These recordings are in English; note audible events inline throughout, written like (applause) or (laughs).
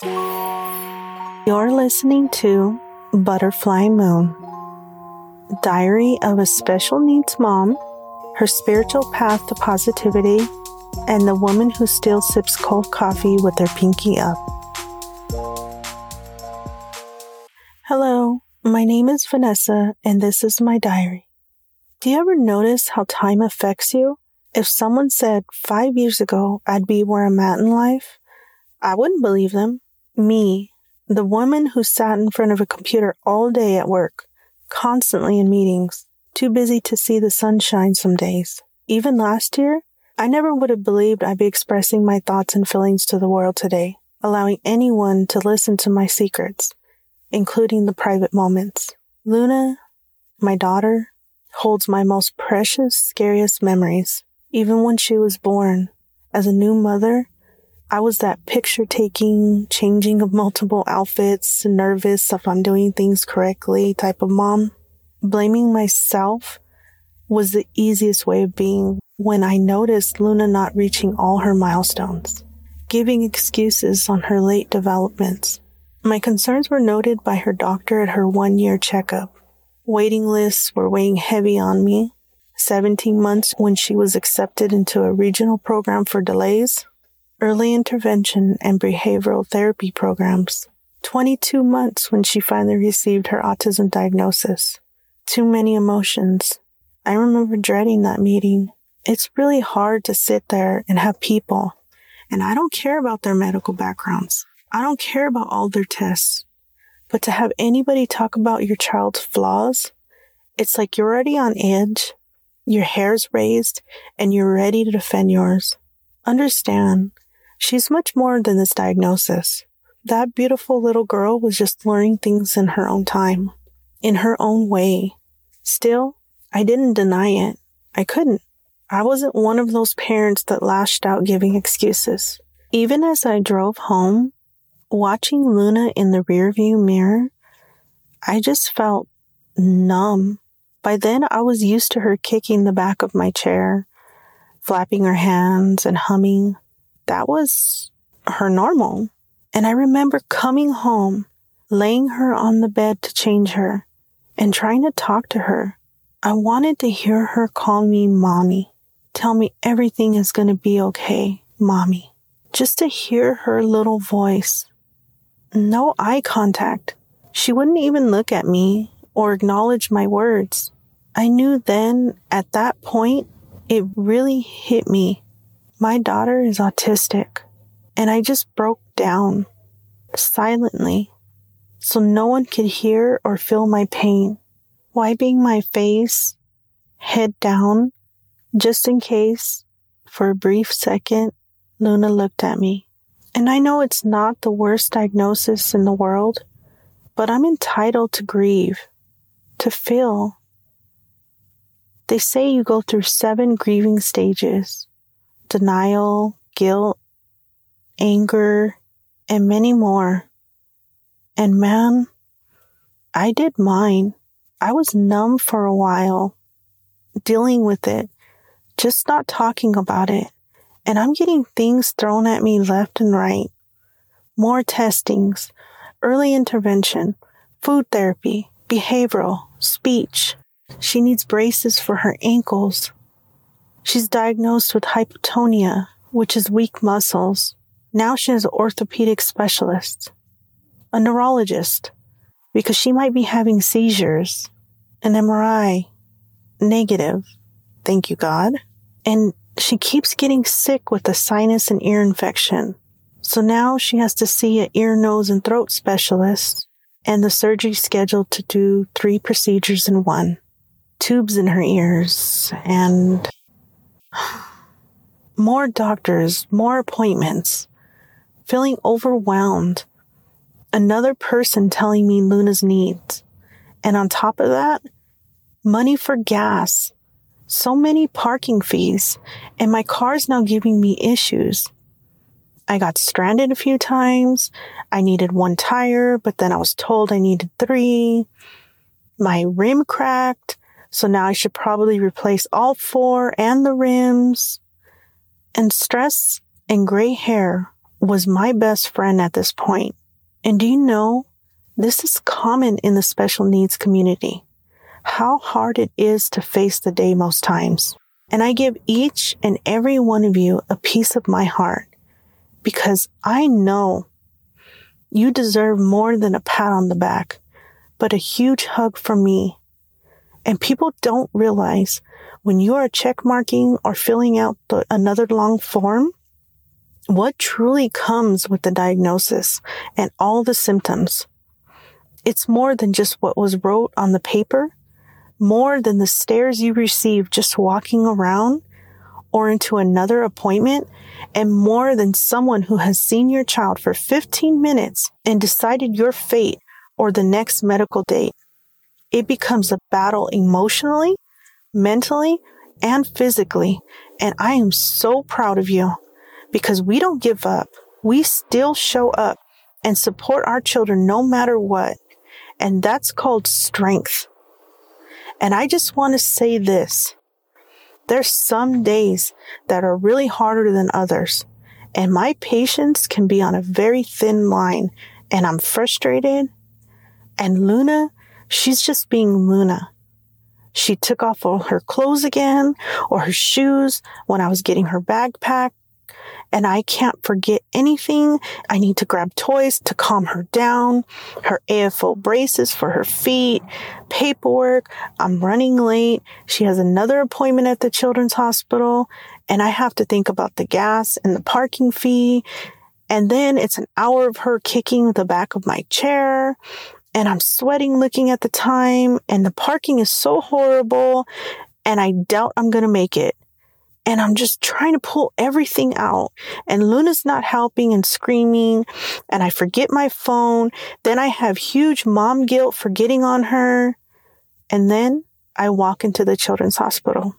You're listening to Butterfly Moon, Diary of a Special Needs Mom, Her Spiritual Path to Positivity, and the Woman Who Still Sips Cold Coffee with Her Pinky Up. Hello, my name is Vanessa, and this is my diary. Do you ever notice how time affects you? If someone said five years ago I'd be where I'm at in life, I wouldn't believe them. Me, the woman who sat in front of a computer all day at work, constantly in meetings, too busy to see the sunshine some days. Even last year, I never would have believed I'd be expressing my thoughts and feelings to the world today, allowing anyone to listen to my secrets, including the private moments. Luna, my daughter, holds my most precious, scariest memories. Even when she was born, as a new mother, I was that picture taking, changing of multiple outfits, nervous if I'm doing things correctly type of mom. Blaming myself was the easiest way of being when I noticed Luna not reaching all her milestones, giving excuses on her late developments. My concerns were noted by her doctor at her one year checkup. Waiting lists were weighing heavy on me. 17 months when she was accepted into a regional program for delays early intervention and behavioral therapy programs. 22 months when she finally received her autism diagnosis. Too many emotions. I remember dreading that meeting. It's really hard to sit there and have people, and I don't care about their medical backgrounds. I don't care about all their tests. But to have anybody talk about your child's flaws, it's like you're already on edge, your hair's raised, and you're ready to defend yours. Understand, She's much more than this diagnosis. That beautiful little girl was just learning things in her own time, in her own way. Still, I didn't deny it. I couldn't. I wasn't one of those parents that lashed out giving excuses. Even as I drove home, watching Luna in the rearview mirror, I just felt numb. By then, I was used to her kicking the back of my chair, flapping her hands and humming that was her normal. And I remember coming home, laying her on the bed to change her, and trying to talk to her. I wanted to hear her call me mommy, tell me everything is going to be okay, mommy. Just to hear her little voice. No eye contact. She wouldn't even look at me or acknowledge my words. I knew then, at that point, it really hit me my daughter is autistic, and I just broke down silently so no one could hear or feel my pain, wiping my face, head down, just in case, for a brief second, Luna looked at me. And I know it's not the worst diagnosis in the world, but I'm entitled to grieve, to feel. They say you go through seven grieving stages denial, guilt, anger, and many more. And man, I did mine. I was numb for a while, dealing with it, just not talking about it. And I'm getting things thrown at me left and right. More testings, early intervention, food therapy, behavioral, speech. She needs braces for her ankles. She's diagnosed with hypotonia, which is weak muscles. Now she has an orthopedic specialist, a neurologist, because she might be having seizures, an MRI, negative. Thank you, God. And she keeps getting sick with a sinus and ear infection. So now she has to see an ear, nose, and throat specialist and the surgery scheduled to do three procedures in one. Tubes in her ears and more doctors, more appointments, feeling overwhelmed. Another person telling me Luna's needs. And on top of that, money for gas, so many parking fees, and my car's now giving me issues. I got stranded a few times. I needed one tire, but then I was told I needed three. My rim cracked. So now I should probably replace all four and the rims. And stress and gray hair was my best friend at this point. And do you know, this is common in the special needs community. How hard it is to face the day most times. And I give each and every one of you a piece of my heart because I know you deserve more than a pat on the back, but a huge hug from me. And people don't realize when you are check marking or filling out the, another long form, what truly comes with the diagnosis and all the symptoms. It's more than just what was wrote on the paper, more than the stares you receive just walking around or into another appointment, and more than someone who has seen your child for 15 minutes and decided your fate or the next medical date. It becomes a battle emotionally, mentally, and physically. And I am so proud of you because we don't give up. We still show up and support our children no matter what. And that's called strength. And I just want to say this. There's some days that are really harder than others. And my patience can be on a very thin line and I'm frustrated. And Luna, she's just being Luna. She took off all her clothes again or her shoes when I was getting her bag packed and I can't forget anything. I need to grab toys to calm her down, her AFO braces for her feet, paperwork. I'm running late. She has another appointment at the children's hospital and I have to think about the gas and the parking fee. And then it's an hour of her kicking the back of my chair and I'm sweating looking at the time and the parking is so horrible and I doubt I'm going to make it and I'm just trying to pull everything out and Luna's not helping and screaming and I forget my phone. Then I have huge mom guilt for getting on her. And then I walk into the children's hospital.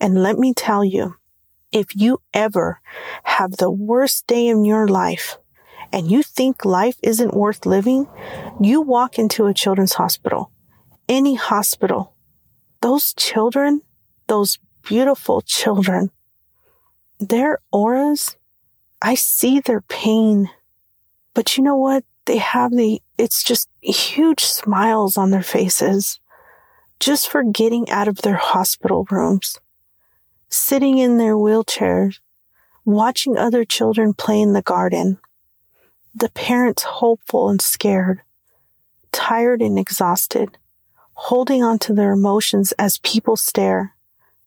And let me tell you, if you ever have the worst day in your life and you think life isn't worth living, you walk into a children's hospital, any hospital. Those children, those beautiful children. Their auras, I see their pain. But you know what? They have the, it's just huge smiles on their faces just for getting out of their hospital rooms, sitting in their wheelchairs, watching other children play in the garden. The parents hopeful and scared, tired and exhausted, holding on to their emotions as people stare.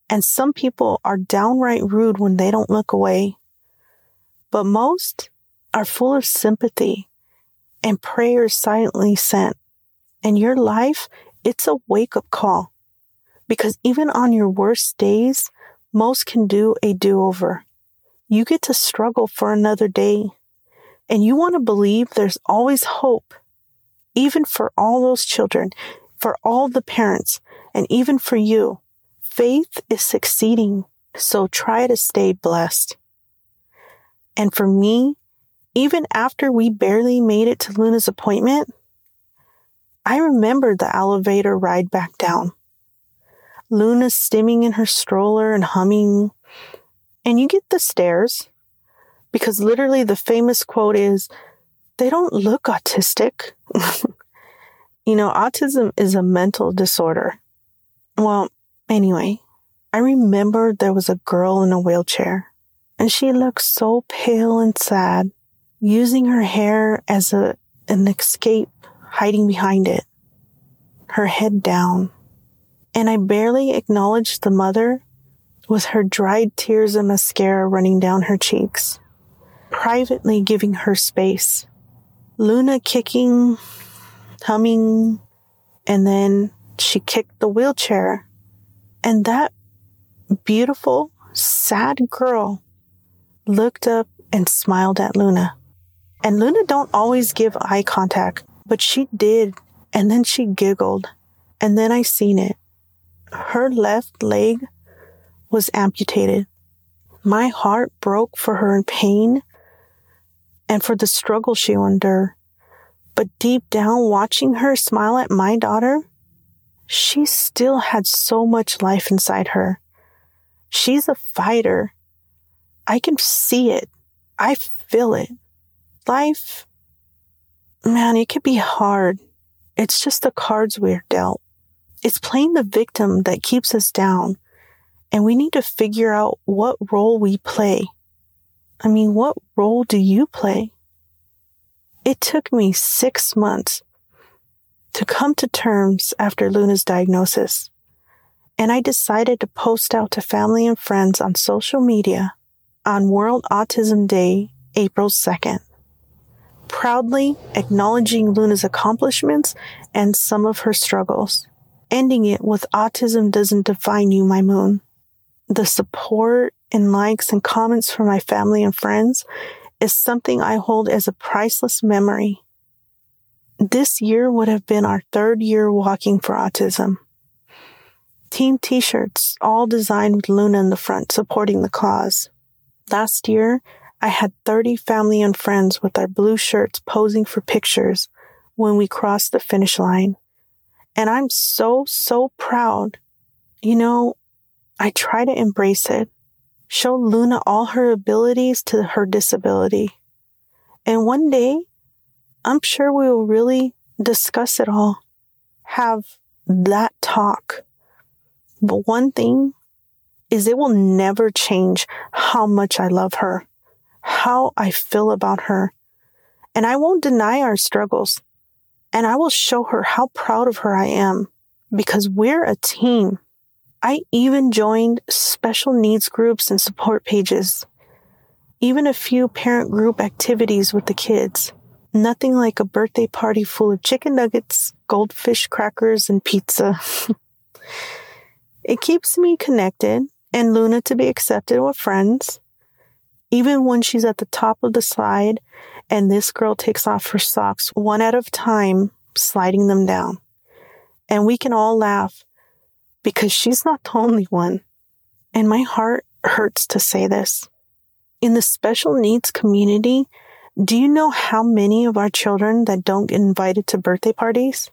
And some people are downright rude when they don't look away. But most are full of sympathy and prayers silently sent. And your life, it's a wake up call. Because even on your worst days, most can do a do over. You get to struggle for another day. And you want to believe there's always hope, even for all those children, for all the parents, and even for you faith is succeeding. So try to stay blessed. And for me, even after we barely made it to Luna's appointment, I remember the elevator ride back down. Luna stimming in her stroller and humming. And you get the stares because literally the famous quote is, they don't look autistic. (laughs) you know, autism is a mental disorder. Well, Anyway, I remember there was a girl in a wheelchair and she looked so pale and sad, using her hair as a, an escape, hiding behind it, her head down. And I barely acknowledged the mother with her dried tears and mascara running down her cheeks, privately giving her space. Luna kicking, humming, and then she kicked the wheelchair and that beautiful, sad girl looked up and smiled at Luna. And Luna don't always give eye contact, but she did. And then she giggled. And then I seen it. Her left leg was amputated. My heart broke for her in pain and for the struggle she endured. But deep down, watching her smile at my daughter, she still had so much life inside her. She's a fighter. I can see it. I feel it. Life, man, it could be hard. It's just the cards we're dealt. It's playing the victim that keeps us down. And we need to figure out what role we play. I mean, what role do you play? It took me six months to come to terms after Luna's diagnosis. And I decided to post out to family and friends on social media on World Autism Day, April 2nd, proudly acknowledging Luna's accomplishments and some of her struggles, ending it with Autism Doesn't Define You, My Moon. The support and likes and comments from my family and friends is something I hold as a priceless memory. This year would have been our third year walking for autism. Team t-shirts, all designed with Luna in the front, supporting the cause. Last year, I had 30 family and friends with our blue shirts posing for pictures when we crossed the finish line. And I'm so, so proud. You know, I try to embrace it, show Luna all her abilities to her disability. And one day, I'm sure we will really discuss it all, have that talk. But one thing is it will never change how much I love her, how I feel about her. And I won't deny our struggles. And I will show her how proud of her I am because we're a team. I even joined special needs groups and support pages, even a few parent group activities with the kids. Nothing like a birthday party full of chicken nuggets, goldfish crackers, and pizza. (laughs) it keeps me connected and Luna to be accepted with friends. Even when she's at the top of the slide and this girl takes off her socks one at a time, sliding them down. And we can all laugh because she's not the only one. And my heart hurts to say this. In the special needs community, do you know how many of our children that don't get invited to birthday parties?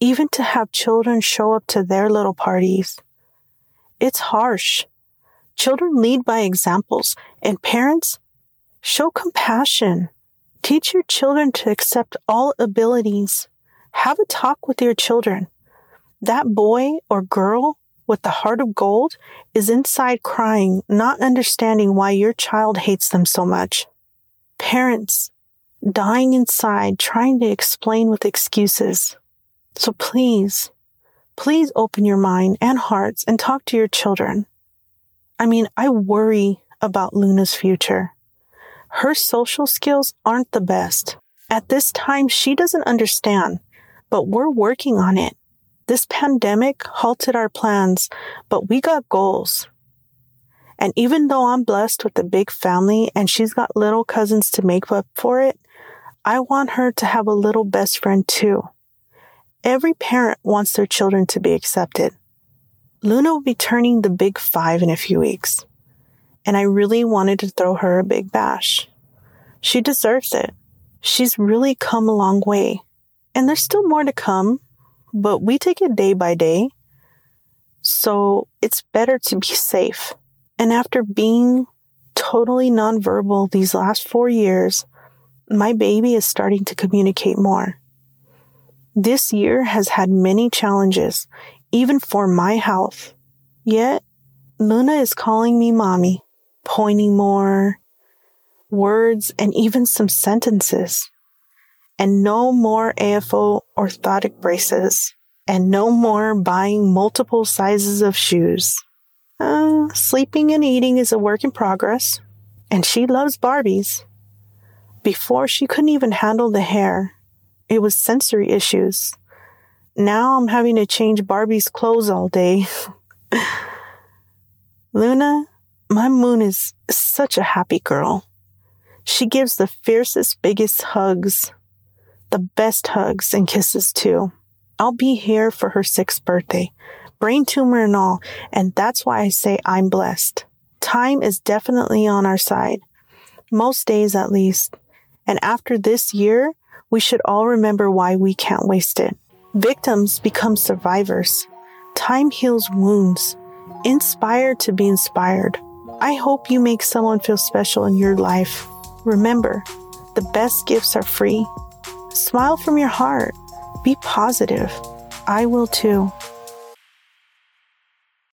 Even to have children show up to their little parties it's harsh. Children lead by examples and parents show compassion. Teach your children to accept all abilities. Have a talk with your children. That boy or girl with the heart of gold is inside crying, not understanding why your child hates them so much. Parents dying inside, trying to explain with excuses. So please please open your mind and hearts and talk to your children. I mean, I worry about Luna's future. Her social skills aren't the best. At this time, she doesn't understand, but we're working on it. This pandemic halted our plans, but we got goals. And even though I'm blessed with a big family and she's got little cousins to make up for it, I want her to have a little best friend too. Every parent wants their children to be accepted. Luna will be turning the big five in a few weeks, and I really wanted to throw her a big bash. She deserves it. She's really come a long way, and there's still more to come, but we take it day by day. So it's better to be safe. And after being totally nonverbal these last four years, my baby is starting to communicate more. This year has had many challenges, even for my health. Yet, Luna is calling me mommy, pointing more, words, and even some sentences. And no more AFO orthotic braces, and no more buying multiple sizes of shoes. Uh, sleeping and eating is a work in progress, and she loves Barbies. Before, she couldn't even handle the hair, it was sensory issues. Now I'm having to change Barbie's clothes all day. (laughs) Luna, my moon is such a happy girl. She gives the fiercest, biggest hugs, the best hugs and kisses too. I'll be here for her sixth birthday, brain tumor and all, and that's why I say I'm blessed. Time is definitely on our side, most days at least. And after this year, we should all remember why we can't waste it. Victims become survivors. Time heals wounds. Inspire to be inspired. I hope you make someone feel special in your life. Remember, the best gifts are free. Smile from your heart. Be positive. I will too.